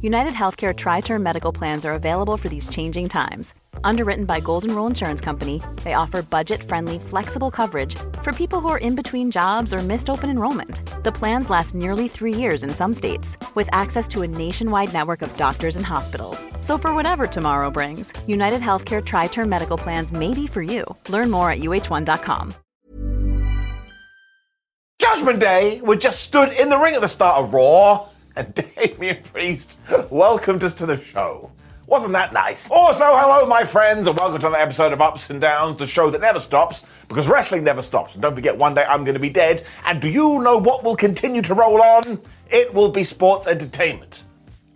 United Healthcare Tri Term Medical Plans are available for these changing times. Underwritten by Golden Rule Insurance Company, they offer budget friendly, flexible coverage for people who are in between jobs or missed open enrollment. The plans last nearly three years in some states, with access to a nationwide network of doctors and hospitals. So, for whatever tomorrow brings, United Healthcare Tri Term Medical Plans may be for you. Learn more at uh1.com. Judgment Day we just stood in the ring at the start of Raw, and Damian Priest welcomed us to the show. Wasn't that nice? Also, hello, my friends, and welcome to another episode of Ups and Downs, the show that never stops, because wrestling never stops. And don't forget, one day I'm going to be dead. And do you know what will continue to roll on? It will be sports entertainment.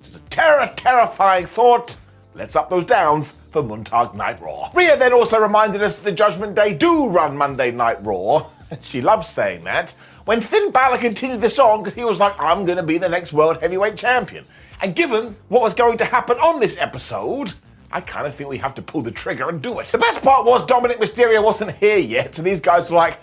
It's a terror, terrifying thought. Let's up those downs for Montag Night Raw. Rhea then also reminded us that the Judgment Day do run Monday Night Raw. She loves saying that. When Finn Balor continued this on, because he was like, I'm going to be the next World Heavyweight Champion. And given what was going to happen on this episode, I kind of think we have to pull the trigger and do it. The best part was Dominik Mysterio wasn't here yet, so these guys were like,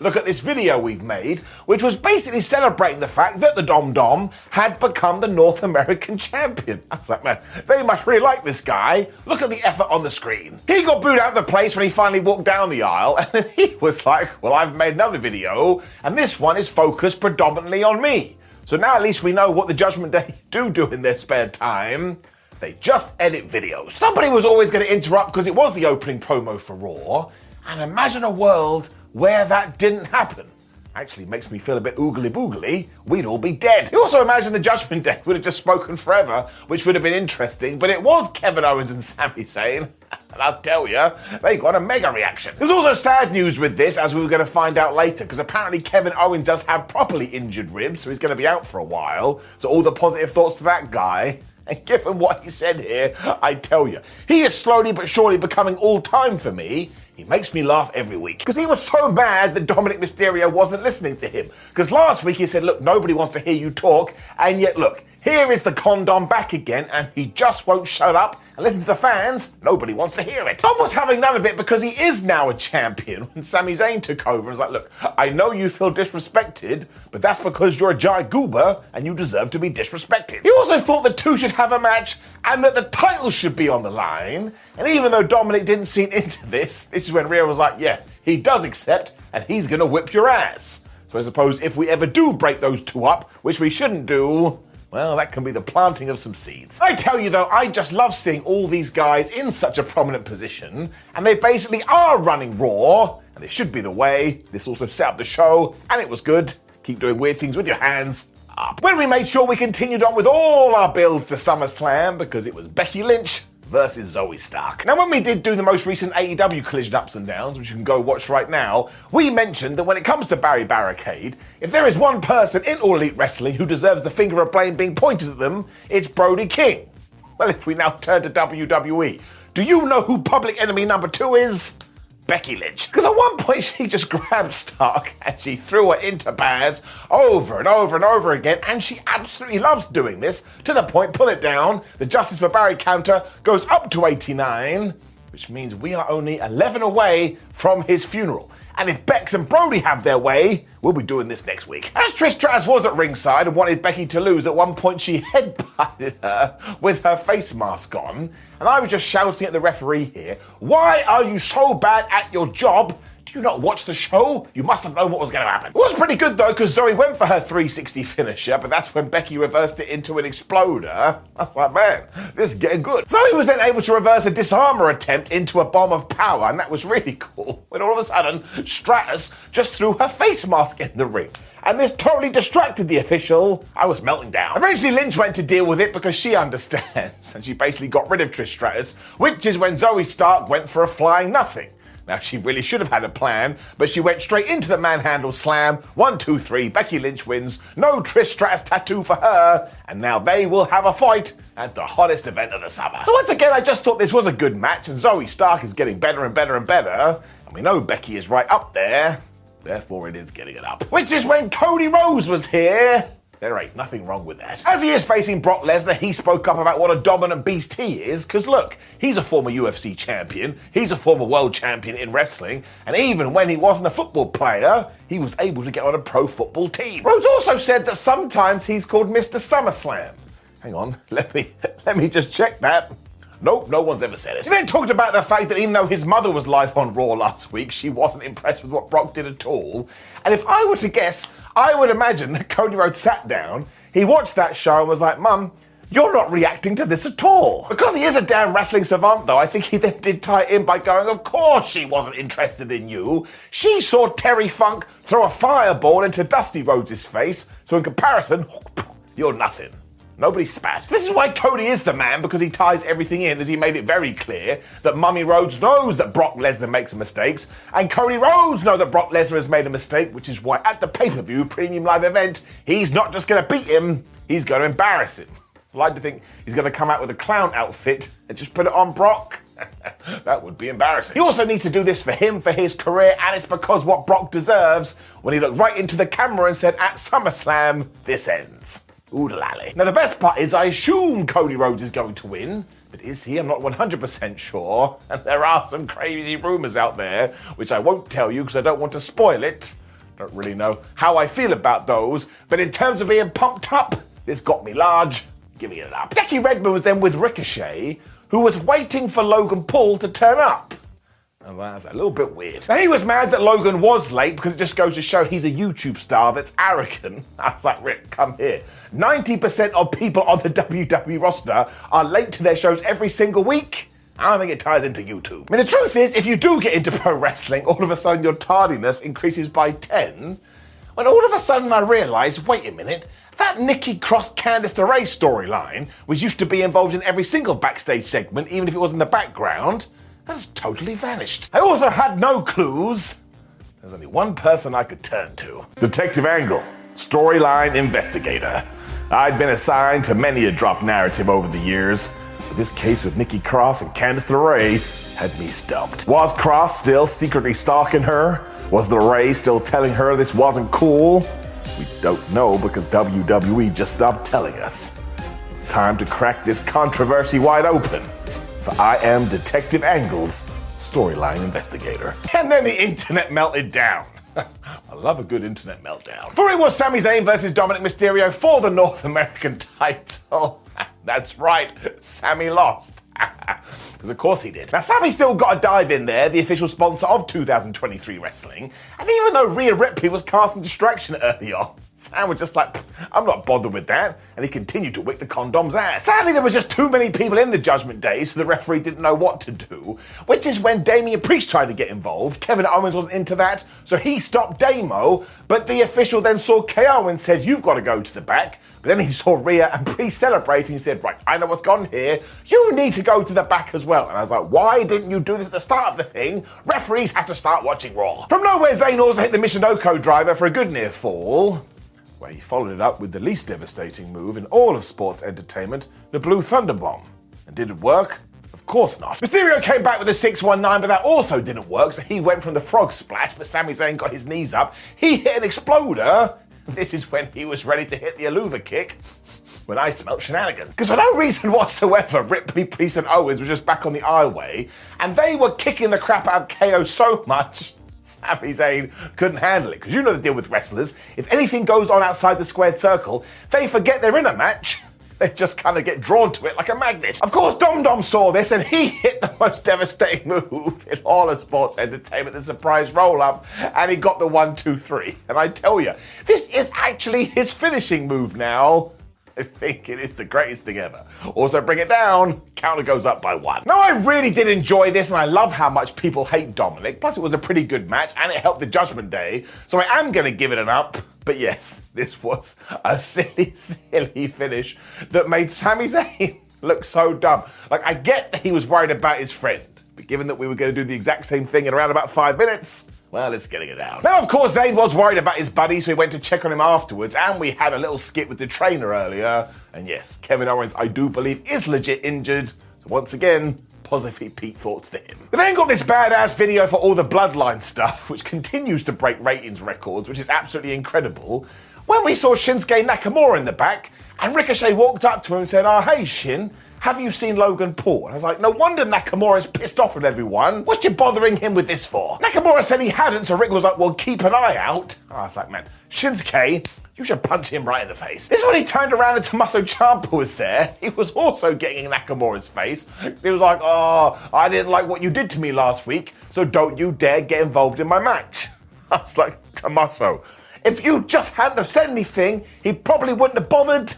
look at this video we've made, which was basically celebrating the fact that the Dom Dom had become the North American champion. I was like, man, they must really like this guy. Look at the effort on the screen. He got booed out of the place when he finally walked down the aisle, and he was like, well, I've made another video, and this one is focused predominantly on me. So now at least we know what the Judgment Day do do in their spare time. They just edit videos. Somebody was always going to interrupt because it was the opening promo for Raw. And imagine a world where that didn't happen. Actually, makes me feel a bit oogly boogly. We'd all be dead. You also imagine the Judgment Day would have just spoken forever, which would have been interesting. But it was Kevin Owens and Sami Zayn. And I'll tell you, they got a mega reaction. There's also sad news with this, as we were going to find out later, because apparently Kevin Owens does have properly injured ribs, so he's going to be out for a while. So all the positive thoughts to that guy. And given what he said here, I tell you, he is slowly but surely becoming all time for me. He makes me laugh every week. Because he was so mad that Dominik Mysterio wasn't listening to him. Because last week he said, Look, nobody wants to hear you talk. And yet, look, here is the condom back again, and he just won't shut up and listen to the fans. Nobody wants to hear it. Tom was having none of it because he is now a champion. When Sami Zayn took over and was like, look, I know you feel disrespected, but that's because you're a giant goober and you deserve to be disrespected. He also thought the two should have a match and that the title should be on the line. And even though Dominik didn't seem into this, this is when Rhea was like, yeah, he does accept and he's gonna whip your ass. So I suppose if we ever do break those two up, which we shouldn't do, well, that can be the planting of some seeds. I tell you though, I just love seeing all these guys in such a prominent position, and they basically are running Raw, and it should be the way. This also set up the show, and it was good. Keep doing weird things with your hands. Up. When we made sure we continued on with all our builds to SummerSlam because it was Becky Lynch versus Zoey Stark. Now, when we did do the most recent AEW Collision Ups and Downs, which you can go watch right now, we mentioned that when it comes to Barry Barricade, if there is one person in All Elite Wrestling who deserves the finger of blame being pointed at them, it's Brody King. Well, if we now turn to WWE, do you know who public enemy number two is? Becky Lynch. Because at one point she just grabbed Stark and she threw her into Baz over and over and over again, and she absolutely loves doing this to the point, pull it down, the Justice for Barry counter goes up to 89, which means we are only 11 away from his funeral. And if Bex and Brody have their way, we'll be doing this next week. As Trish Stratus was at ringside and wanted Becky to lose, at one point she headbutted her with her face mask on. And I was just shouting at the referee here, Why are you so bad at your job? Do you not watch the show? You must have known what was going to happen. It was pretty good though, because Zoey went for her 360 finisher, but that's when Becky reversed it into an exploder. I was like, man, this is getting good. Zoey was then able to reverse a disarmer attempt into a bomb of power, and that was really cool. When all of a sudden, Stratus just threw her face mask in the ring and this totally distracted the official. I was melting down. Eventually, Lynch went to deal with it because she understands, and she basically got rid of Trish Stratus, which is when Zoey Stark went for a flying nothing. Now, she really should have had a plan, but she went straight into the manhandle slam. One, two, three. Becky Lynch wins. No Trish Stratus tattoo for her. And now they will have a fight at the hottest event of the summer. So, once again, I just thought this was a good match, and Zoey Stark is getting better and better and better. And we know Becky is right up there. Therefore, it is getting it up. Which is when Cody Rhodes was here. There ain't nothing wrong with that. As he is facing Brock Lesnar, he spoke up about what a dominant beast he is, because look, he's a former UFC champion, he's a former world champion in wrestling, and even when he wasn't a football player, he was able to get on a pro football team. Rhodes also said that sometimes he's called Mr. SummerSlam. Hang on, let me let me just check that. Nope, no one's ever said it. He then talked about the fact that even though his mother was live on Raw last week, she wasn't impressed with what Brock did at all. And if I were to guess, I would imagine that Cody Rhodes sat down, he watched that show and was like, Mum, you're not reacting to this at all. Because he is a damn wrestling savant, though, I think he then did tie in by going, Of course she wasn't interested in you. She saw Terry Funk throw a fireball into Dusty Rhodes' face, so in comparison, you're nothing. Nobody spat. This is why Cody is the man, because he ties everything in, as he made it very clear that Mummy Rhodes knows that Brock Lesnar makes mistakes, and Cody Rhodes knows that Brock Lesnar has made a mistake, which is why at the pay-per-view premium live event, he's not just going to beat him, he's going to embarrass him. I like to think he's going to come out with a clown outfit and just put it on Brock. that would be embarrassing. He also needs to do this for him, for his career, and it's because what Brock deserves when he looked right into the camera and said, at SummerSlam, this ends. Oodalally. Now, the best part is I assume Cody Rhodes is going to win, but is he? I'm not 100% sure. And there are some crazy rumours out there, which I won't tell you because I don't want to spoil it. Don't really know how I feel about those, but in terms of being pumped up, this got me large. Giving it up. Jackie Redmond was then with Ricochet, who was waiting for Logan Paul to turn up. And that's a little bit weird. Now, he was mad that Logan was late because it just goes to show he's a YouTube star that's arrogant. I was like, Rick, come here. 90% of people on the WWE roster are late to their shows every single week. I don't think it ties into YouTube. I mean, the truth is, if you do get into pro wrestling, all of a sudden your tardiness increases by 10. When all of a sudden I realise, wait a minute, that Nikki Cross Candice LeRae storyline, which used to be involved in every single backstage segment, even if it was in the background, has totally vanished. I also had no clues. There's only one person I could turn to Detective Angle, storyline investigator. I'd been assigned to many a drop narrative over the years, but this case with Nikki Cross and Candice LeRae had me stumped. Was Cross still secretly stalking her? Was LeRae still telling her this wasn't cool? We don't know because WWE just stopped telling us. It's time to crack this controversy wide open I am Detective Angle's storyline investigator. And then the internet melted down. I love a good internet meltdown. For it was Sami Zayn versus Dominik Mysterio for the North American title. That's right, Sami lost. Because of course he did. Now, Sami still got a dive in there, the official sponsor of 2023 wrestling. And even though Rhea Ripley was casting distraction early on, Sam was just like, I'm not bothered with that. And he continued to wick the condom's ass. Sadly, there was just too many people in the Judgment Day, so the referee didn't know what to do. Which is when Damian Priest tried to get involved. Kevin Owens wasn't into that, so he stopped Damo. But the official then saw KO and said, You've got to go to the back. But then he saw Rhea and Priest celebrating. He said, Right, I know what's gone here. You need to go to the back as well. And I was like, Why didn't you do this at the start of the thing? Referees have to start watching Raw. From nowhere, Zayn also hit the Michinoku driver for a good near fall where he followed it up with the least devastating move in all of sports entertainment, the Blue Thunder Bomb. And did it work? Of course not. Mysterio came back with a 619, but that also didn't work, so he went from the frog splash, but Sami Zayn got his knees up. He hit an exploder. This is when he was ready to hit the Helluva kick when I smelt shenanigans. Because for no reason whatsoever, Ripley, Priest, and Owens were just back on the aisleway, and they were kicking the crap out of KO so much Sami Zayn couldn't handle it. Because you know the deal with wrestlers. If anything goes on outside the squared circle, they forget they're in a match. They just kind of get drawn to it like a magnet. Of course, Dom Dom saw this and he hit the most devastating move in all of sports entertainment, the surprise roll up, and he got the one, two, three. And I tell you, this is actually his finishing move now. I think it is the greatest thing ever. Also, bring it down, counter goes up by one. Now, I really did enjoy this, and I love how much people hate Dominik. Plus, it was a pretty good match, and it helped the Judgment Day, so I am going to give it an up. But yes, this was a silly, silly finish that made Sami Zayn look so dumb. Like, I get that he was worried about his friend. But given that we were going to do the exact same thing in around about five minutes, well, it's getting it out. Now, of course, Zayn was worried about his buddy, so he went to check on him afterwards, and we had a little skit with the trainer earlier. And yes, Kevin Owens, I do believe, is legit injured. So once again, positive Pete thoughts to him. We then got this badass video for all the bloodline stuff, which continues to break ratings records, which is absolutely incredible. When we saw Shinsuke Nakamura in the back, and Ricochet walked up to him and said, Oh, hey, Shin, have you seen Logan Paul? And I was like, no wonder Nakamura's pissed off with everyone. What you bothering him with this for? Nakamura said he hadn't, so Rick was like, well, keep an eye out. Oh, I was like, man, Shinsuke, you should punch him right in the face. This is when he turned around and Tommaso Ciampa was there. He was also getting in Nakamura's face. He was like, oh, I didn't like what you did to me last week, so don't you dare get involved in my match. I was like, Tommaso, if you just hadn't have said anything, he probably wouldn't have bothered.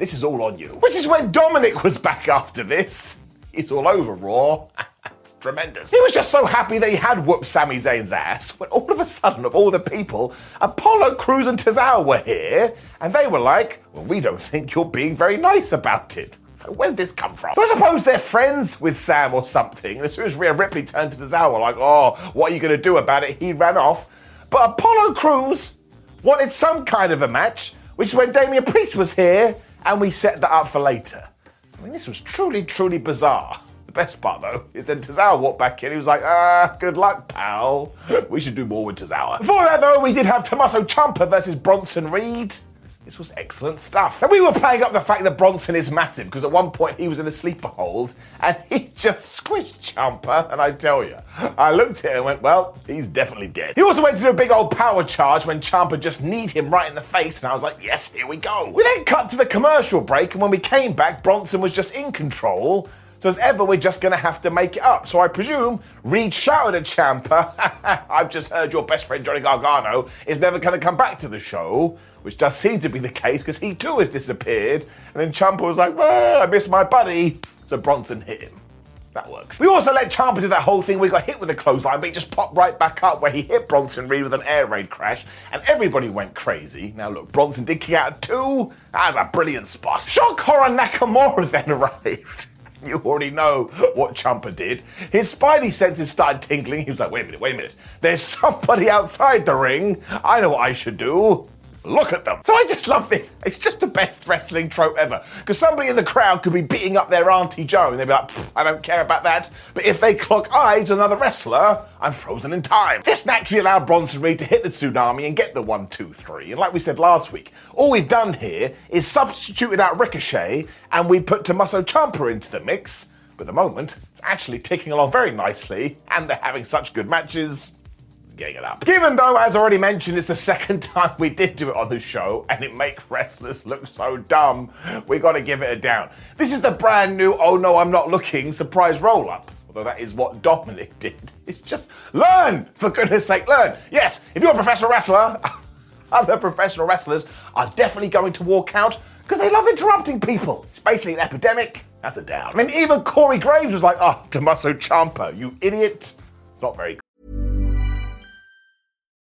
This is all on you. Which is when Dominik was back after this. It's all over Raw. Tremendous. He was just so happy that he had whooped Sami Zayn's ass when all of a sudden, of all the people, Apollo Crews and Tozawa were here, and they were like, Well, we don't think you're being very nice about it. So where did this come from? So I suppose they're friends with Sam or something. And as soon as Rhea Ripley turned to Tozawa, like, oh, what are you going to do about it? He ran off. But Apollo Crews wanted some kind of a match, which is when Damian Priest was here and we set that up for later. I mean, this was truly, truly bizarre. The best part, though, is then Tozawa walked back in. He was like, ah, good luck, pal. We should do more with Tozawa. Before that, though, we did have Tommaso Ciampa versus Bronson Reed. This was excellent stuff. And we were playing up the fact that Bronson is massive because at one point he was in a sleeper hold and he just squished Ciampa. And I tell you, I looked at him and went, well, he's definitely dead. He also went to do a big old power charge when Ciampa just kneed him right in the face. And I was like, yes, here we go. We then cut to the commercial break. And when we came back, Bronson was just in control. So as ever, we're just going to have to make it up. So I presume Reed shouted at Ciampa, I've just heard your best friend Johnny Gargano is never going to come back to the show, which does seem to be the case because he too has disappeared. And then Ciampa was like, I miss my buddy. So Bronson hit him. That works. We also let Ciampa do that whole thing. We got hit with a clothesline, but he just popped right back up where he hit Bronson Reed with an air raid crash, and everybody went crazy. Now look, Bronson did kick out two. That was a brilliant spot. Shock horror Nakamura then arrived. You already know what Ciampa did. His spidey senses started tingling. He was like, wait a minute, wait a minute. There's somebody outside the ring. I know what I should do. Look at them. So I just love this. It's just the best wrestling trope ever. Because somebody in the crowd could be beating up their Auntie Joe and they'd be like, I don't care about that. But if they clock eyes with another wrestler, I'm frozen in time. This naturally allowed Bronson Reed to hit the tsunami and get the one, two, three. And like we said last week, all we've done here is substituted out Ricochet and we put Tommaso Ciampa into the mix. But at the moment, it's actually ticking along very nicely and they're having such good matches getting it up. Given though, as already mentioned, it's the second time we did do it on the show, and it makes wrestlers look so dumb, we gotta give it a down. This is the brand new Oh No I'm Not Looking surprise roll up. Although that is what Dominik did. It's just learn, for goodness sake, learn. Yes, if you're a professional wrestler, other professional wrestlers are definitely going to walk out because they love interrupting people. It's basically an epidemic. That's a down. I mean, even Corey Graves was like, oh, Tommaso Ciampa, you idiot. It's not very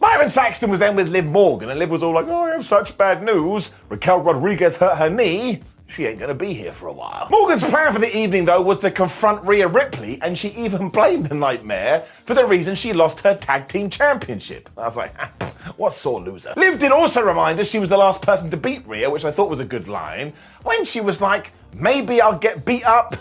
Byron Saxton was then with Liv Morgan, and Liv was all like, Oh, I have such bad news. Raquel Rodriguez hurt her knee. She ain't gonna be here for a while. Morgan's plan for the evening, though, was to confront Rhea Ripley, and she even blamed the Nightmare for the reason she lost her tag team championship. I was like, what sore loser. Liv did also remind us she was the last person to beat Rhea, which I thought was a good line, when she was like, maybe I'll get beat up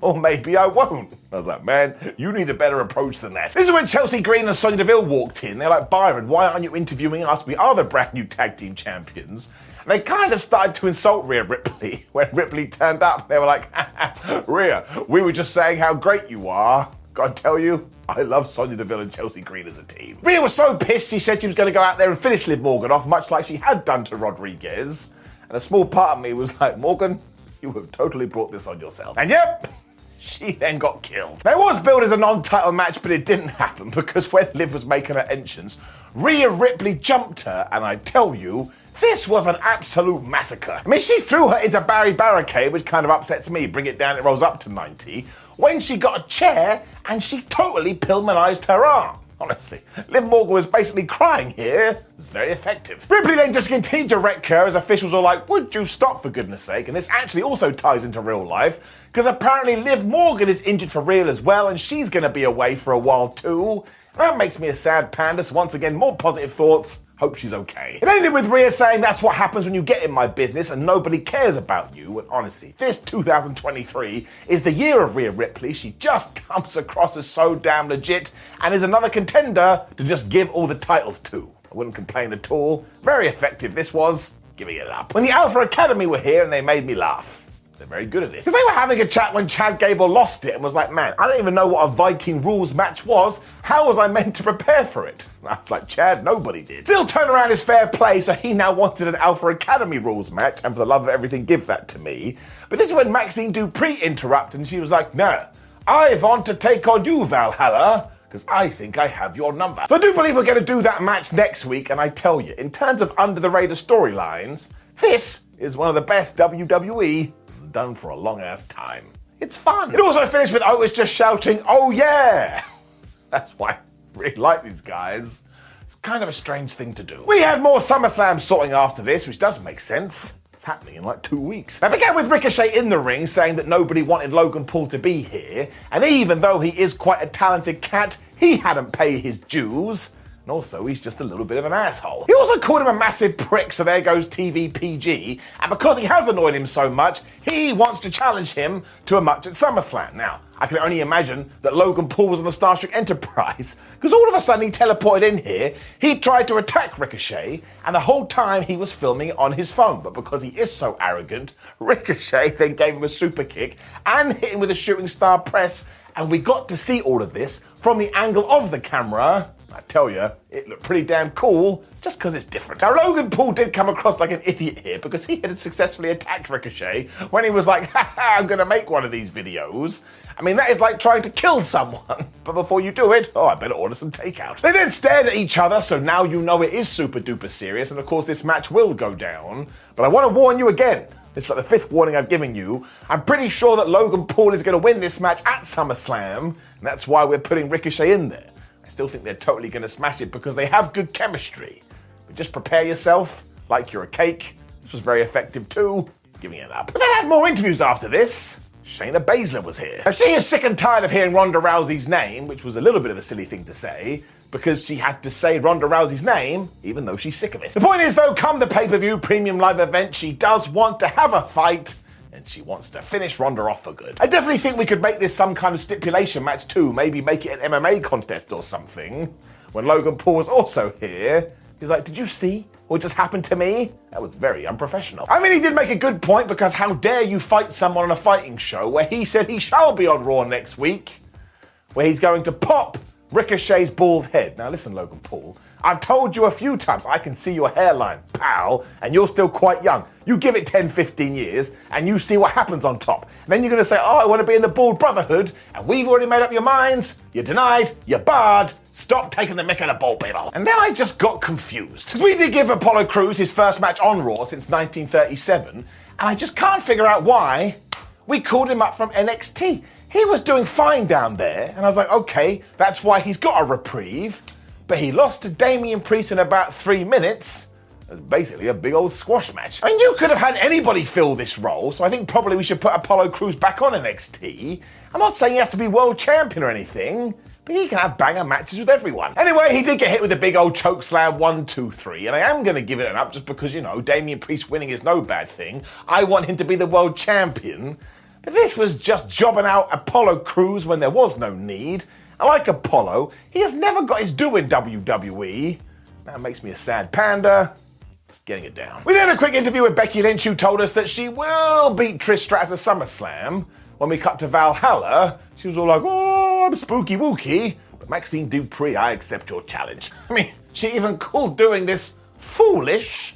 or maybe I won't. I was like, man, you need a better approach than that. This is when Chelsea Green and Sonya Deville walked in. They're like, Byron, why aren't you interviewing us? We are the brand new tag team champions. And they kind of started to insult Rhea Ripley when Ripley turned up. They were like, Rhea, we were just saying how great you are. Gotta tell you, I love Sonya Deville and Chelsea Green as a team. Rhea was so pissed, she said she was going to go out there and finish Liv Morgan off, much like she had done to Rodriguez. And a small part of me was like, Morgan, you have totally brought this on yourself. And yep, she then got killed. Now, it was billed as a non title match, but it didn't happen because when Liv was making her entrance, Rhea Ripley jumped her, and I tell you, this was an absolute massacre. I mean, she threw her into Barry Barricade, which kind of upsets me. Bring it down, it rolls up to 90. When she got a chair and she totally Pillmanized her arm. Honestly, Liv Morgan was basically crying here. It was very effective. Ripley then just continued to wreck her as officials were like, Would you stop for goodness sake? And this actually also ties into real life because apparently Liv Morgan is injured for real as well and she's going to be away for a while too. That makes me a sad panda, once again, more positive thoughts. Hope she's okay. It ended with Rhea saying that's what happens when you get in my business and nobody cares about you. And honestly, this 2023 is the year of Rhea Ripley. She just comes across as so damn legit and is another contender to just give all the titles to. I wouldn't complain at all. Very effective this was. Giving it up. When the Alpha Academy were here and they made me laugh. They're very good at this. Because they were having a chat when Chad Gable lost it and was like, man, I don't even know what a Viking rules match was. How was I meant to prepare for it? Was like, Chad, nobody did. Still, turnaround is fair play, so he now wanted an Alpha Academy rules match, and for the love of everything, give that to me. But this is when Maxxine Dupri interrupted, and she was like, no, I want to take on you, Valhalla because I think I have your number. So I do believe we're going to do that match next week, and I tell you, in terms of under the radar storylines, this is one of the best WWE done for a long ass time. It's fun. It also finished with Otis just shouting, "Oh yeah!" That's why I really like these guys. It's kind of a strange thing to do. We had more SummerSlam sorting after this, which does make sense. It's happening in like two weeks. I began with Ricochet in the ring saying that nobody wanted Logan Paul to be here, and even though he is quite a talented cat, he hadn't paid his dues. And also, he's just a little bit of an asshole. He also called him a massive prick, so there goes TVPG. And because he has annoyed him so much, he wants to challenge him to a match at SummerSlam. Now, I can only imagine that Logan Paul was on the Star Trek Enterprise, because all of a sudden he teleported in here, he tried to attack Ricochet, and the whole time he was filming on his phone. But because he is so arrogant, Ricochet then gave him a super kick and hit him with a shooting star press, and we got to see all of this from the angle of the camera. Tell you, it looked pretty damn cool just because it's different. Now, Logan Paul did come across like an idiot here because he had successfully attacked Ricochet when he was like, haha, I'm going to make one of these videos. I mean, that is like trying to kill someone. But before you do it, oh, I better order some takeout. They then stared at each other, so now you know it is super duper serious, and of course, this match will go down. But I want to warn you again. It's like the fifth warning I've given you. I'm pretty sure that Logan Paul is going to win this match at SummerSlam, and that's why we're putting Ricochet in there. I still think they're totally going to smash it because they have good chemistry. But just prepare yourself like you're a cake. This was very effective too. Giving it up. But they had more interviews after this. Shayna Baszler was here. Now, she is sick and tired of hearing Ronda Rousey's name, which was a little bit of a silly thing to say, because she had to say Ronda Rousey's name, even though she's sick of it. The point is, though, come the pay per view premium live event, she does want to have a fight. And she wants to finish Ronda off for good. I definitely think we could make this some kind of stipulation match too. Maybe make it an MMA contest or something. When Logan Paul was also here, he's like, Did you see what just happened to me? That was very unprofessional. I mean, he did make a good point because how dare you fight someone on a fighting show where he said he shall be on Raw next week? where he's going to pop Ricochet's bald head. Now, listen, Logan Paul, I've told you a few times I can see your hairline, pal, and you're still quite young. You give it 10, 15 years, and you see what happens on top. And then you're going to say, Oh, I want to be in the Bald Brotherhood, and we've already made up your minds. You're denied, you're barred. Stop taking the mick out of bald people. And then I just got confused. We did give Apollo Crews his first match on Raw since 1937, and I just can't figure out why we called him up from NXT. He was doing fine down there, and I was like, okay, that's why he's got a reprieve. But he lost to Damian Priest in about three minutes. Basically, a big old squash match. And you could have had anybody fill this role, so I think probably we should put Apollo Crews back on NXT. I'm not saying he has to be world champion or anything, but he can have banger matches with everyone. Anyway, he did get hit with a big old choke slam, one, two, three, and I am going to give it an up just because, you know, Damian Priest winning is no bad thing. I want him to be the world champion. But this was just jobbing out Apollo Crews when there was no need. I like Apollo. He has never got his due in WWE. That makes me a sad panda. Just getting it down. We then had a quick interview with Becky Lynch who told us that she will beat Trish Stratus at SummerSlam. When we cut to Valhalla, she was all like, oh, I'm spooky wooky. But Maxxine Dupri, I accept your challenge. I mean, she even called doing this foolish.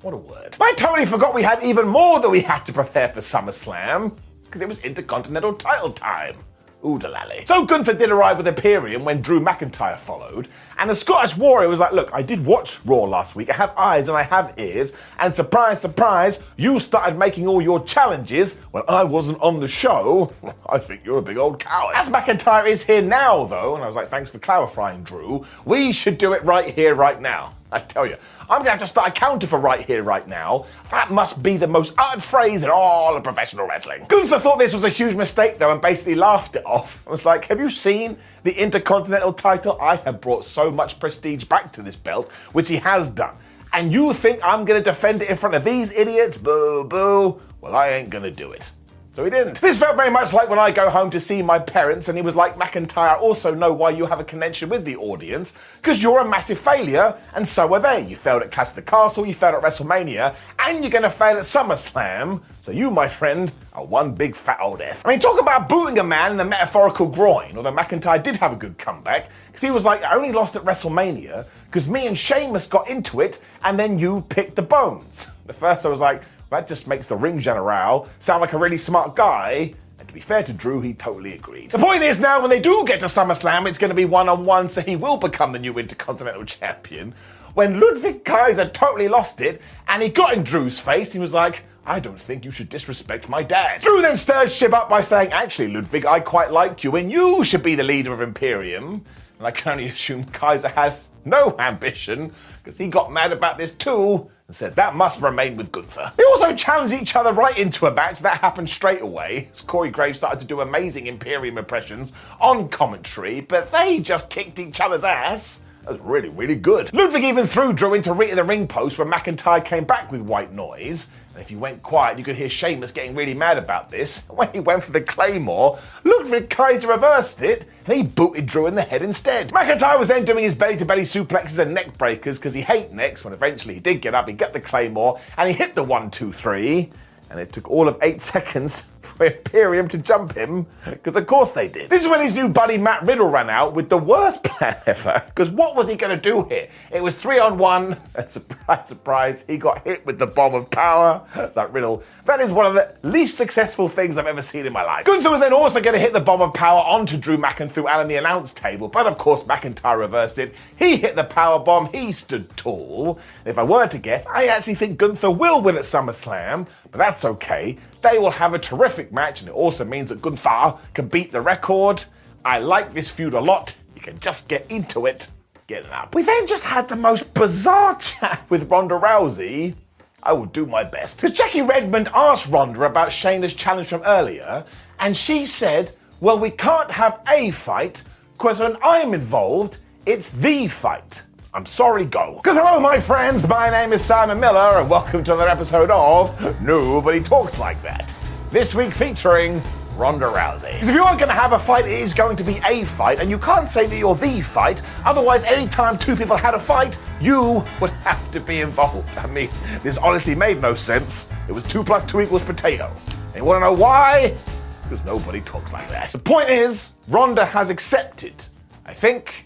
What a word. I totally forgot we had even more that we had to prepare for SummerSlam because it was Intercontinental title time. Oodalally. So Gunther did arrive with Imperium when Drew McIntyre followed, and the Scottish Warrior was like, Look, I did watch Raw last week. I have eyes and I have ears, and surprise, surprise, you started making all your challenges when I wasn't on the show. I think you're a big old coward. As McIntyre is here now, though, and I was like, Thanks for clarifying, Drew, we should do it right here, right now. I tell you, I'm gonna have to start a counter for right here, right now. That must be the most uttered phrase in all of professional wrestling. Gunther thought this was a huge mistake, though, and basically laughed it off. I was like, have you seen the Intercontinental title? I have brought so much prestige back to this belt, which he has done. And you think I'm gonna defend it in front of these idiots? Boo, boo. Well, I ain't gonna do it. So he didn't. This felt very much like when I go home to see my parents, and he was like, McIntyre, also know why you have a connection with the audience, because you're a massive failure, and so are they. You failed at Clash of the Castle, you failed at WrestleMania, and you're going to fail at SummerSlam. So you, my friend, are one big fat old F. I mean, talk about booting a man in the metaphorical groin, although McIntyre did have a good comeback, because he was like, I only lost at WrestleMania, because me and Sheamus got into it, and then you picked the bones. At first I was like, that just makes the ring general sound like a really smart guy. And to be fair to Drew, he totally agreed. The point is now, when they do get to SummerSlam, it's going to be one on one, so he will become the new Intercontinental Champion. When Ludwig Kaiser totally lost it, and he got in Drew's face, he was like, I don't think you should disrespect my dad. Drew then stirred ship up by saying, Actually, Ludwig, I quite like you, and you should be the leader of Imperium. And I can only assume Kaiser has no ambition, because he got mad about this too and said that must remain with Gunther. They also challenged each other right into a match that happened straight away as Corey Graves started to do amazing Imperium impressions on commentary, but they just kicked each other's ass. That was really, really good. Ludwig even threw Drew into the ring post when McIntyre came back with white noise. And if you went quiet, you could hear Sheamus getting really mad about this. When he went for the Claymore, Ludwig Kaiser reversed it and he booted Drew in the head instead. McIntyre was then doing his belly to belly suplexes and neck breakers because he hates necks. When eventually he did get up, he got the Claymore and he hit the one, two, three and it took all of eight seconds for Imperium to jump him, because of course they did. This is when his new buddy Matt Riddle ran out with the worst plan ever, because what was he going to do here? It was three on one, and surprise, surprise, he got hit with the bomb of power. It's like Riddle, that is one of the least successful things I've ever seen in my life. Gunther was then also going to hit the bomb of power onto Drew McIntyre and the announce table, but of course McIntyre reversed it. He hit the power bomb, he stood tall. If I were to guess, I actually think Gunther will win at SummerSlam, but that's okay. They will have a terrific match, and it also means that Gunther can beat the record. I like this feud a lot. You can just get into it. Get it up. We then just had the most bizarre chat with Ronda Rousey. I will do my best. Because Jackie Redmond asked Ronda about Shayna's challenge from earlier, and she said, Well, we can't have a fight, because when I'm involved, it's the fight. I'm sorry, go. Because hello, my friends, my name is Simon Miller, and welcome to another episode of Nobody Talks Like That. This week featuring Ronda Rousey. Because if you aren't going to have a fight, it is going to be a fight, and you can't say that you're the fight. Otherwise, anytime two people had a fight, you would have to be involved. I mean, this honestly made no sense. It was two plus two equals potato. And you want to know why? because nobody talks like that. The point is, Ronda has accepted. I think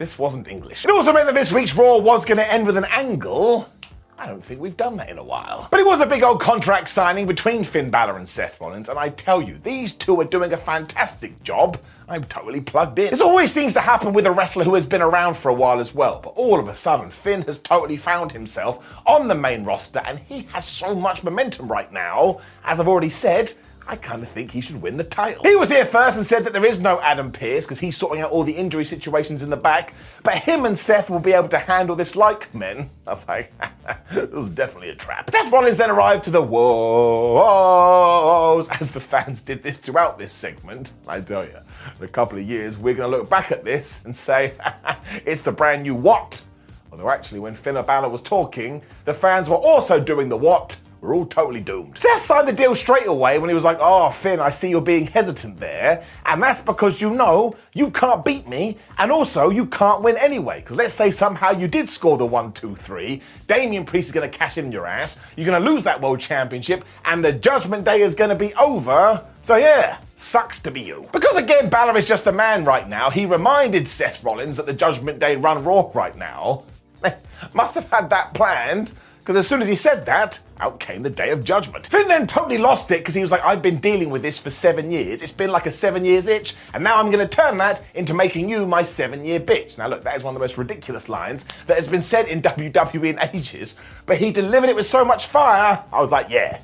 this wasn't English. It also meant that this week's Raw was going to end with an angle. I don't think we've done that in a while. But it was a big old contract signing between Finn Balor and Seth Rollins, and I tell you, these two are doing a fantastic job. I'm totally plugged in. This always seems to happen with a wrestler who has been around for a while as well, but all of a sudden, Finn has totally found himself on the main roster, and he has so much momentum right now. As I've already said, I kind of think he should win the title. He was here first and said that there is no Adam Pearce because he's sorting out all the injury situations in the back, but him and Seth will be able to handle this like men. I was like, this was definitely a trap. Seth Rollins then arrived to the woes as the fans did this throughout this segment. I tell you, in a couple of years, we're going to look back at this and say, it's the brand new what? Although actually, when Finn Balor was talking, the fans were also doing the what? We're all totally doomed. Seth signed the deal straight away when he was like, Oh, Finn, I see you're being hesitant there. And that's because you know you can't beat me, and also you can't win anyway. Because let's say somehow you did score the one, two, three. Damian Priest is going to cash in your ass. You're going to lose that world championship, and the Judgment Day is going to be over. So yeah, sucks to be you. Because again, Balor is just a man right now, he reminded Seth Rollins that the Judgment Day run Raw right now. Must have had that planned. Because as soon as he said that, out came the day of judgment. Finn then totally lost it because he was like, I've been dealing with this for seven years. It's been like a seven years itch, and now I'm going to turn that into making you my seven year bitch. Now, look, that is one of the most ridiculous lines that has been said in WWE in ages, but he delivered it with so much fire. I was like, yeah.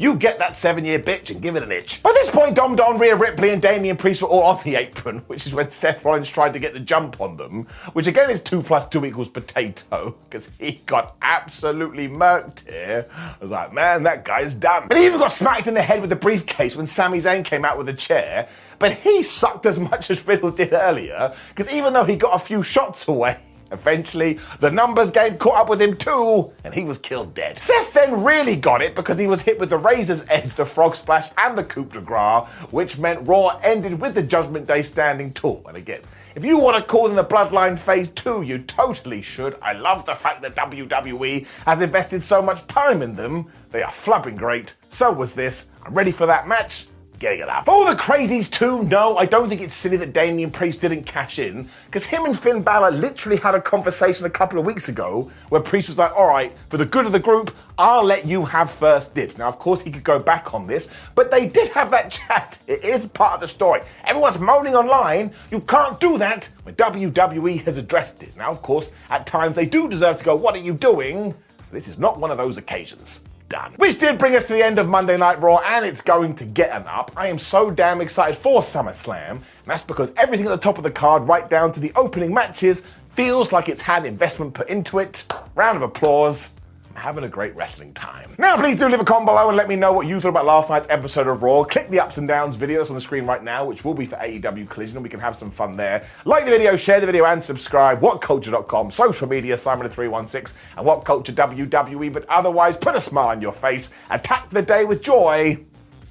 You get that seven year bitch and give it an itch. By this point, Dom Don, Rhea Ripley, and Damian Priest were all on the apron, which is when Seth Rollins tried to get the jump on them, which again is 2 plus 2 equals potato, because he got absolutely murked here. I was like, man, that guy's done. And he even got smacked in the head with the briefcase when Sami Zayn came out with a chair, but he sucked as much as Riddle did earlier, because even though he got a few shots away, Eventually, the numbers game caught up with him too, and he was killed dead. Seth then really got it because he was hit with the Razor's Edge, the Frog Splash, and the Coup de Grace, which meant Raw ended with the Judgment Day standing tall. And again, if you want to call them the Bloodline Phase 2, you totally should. I love the fact that WWE has invested so much time in them. They are flubbing great. So was this. I'm ready for that match getting it up. For the crazies too, no, I don't think it's silly that Damian Priest didn't cash in, because him and Finn Balor literally had a conversation a couple of weeks ago where Priest was like, all right, for the good of the group, I'll let you have first dibs. Now, of course, he could go back on this, but they did have that chat. It is part of the story. Everyone's moaning online. You can't do that when WWE has addressed it. Now, of course, at times they do deserve to go, what are you doing? This is not one of those occasions done. Which did bring us to the end of Monday Night Raw, and it's going to get an up. I am so damn excited for SummerSlam, and that's because everything at the top of the card, right down to the opening matches, feels like it's had investment put into it. Round of applause. Having a great wrestling time. Now, please do leave a comment below and let me know what you thought about last night's episode of Raw. Click the ups and downs videos on the screen right now, which will be for AEW Collision, and we can have some fun there. Like the video, share the video, and subscribe. WhatCulture.com, social media, Simon316, and What Culture WWE. But otherwise, put a smile on your face, attack the day with joy,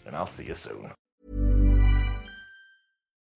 and I'll see you soon.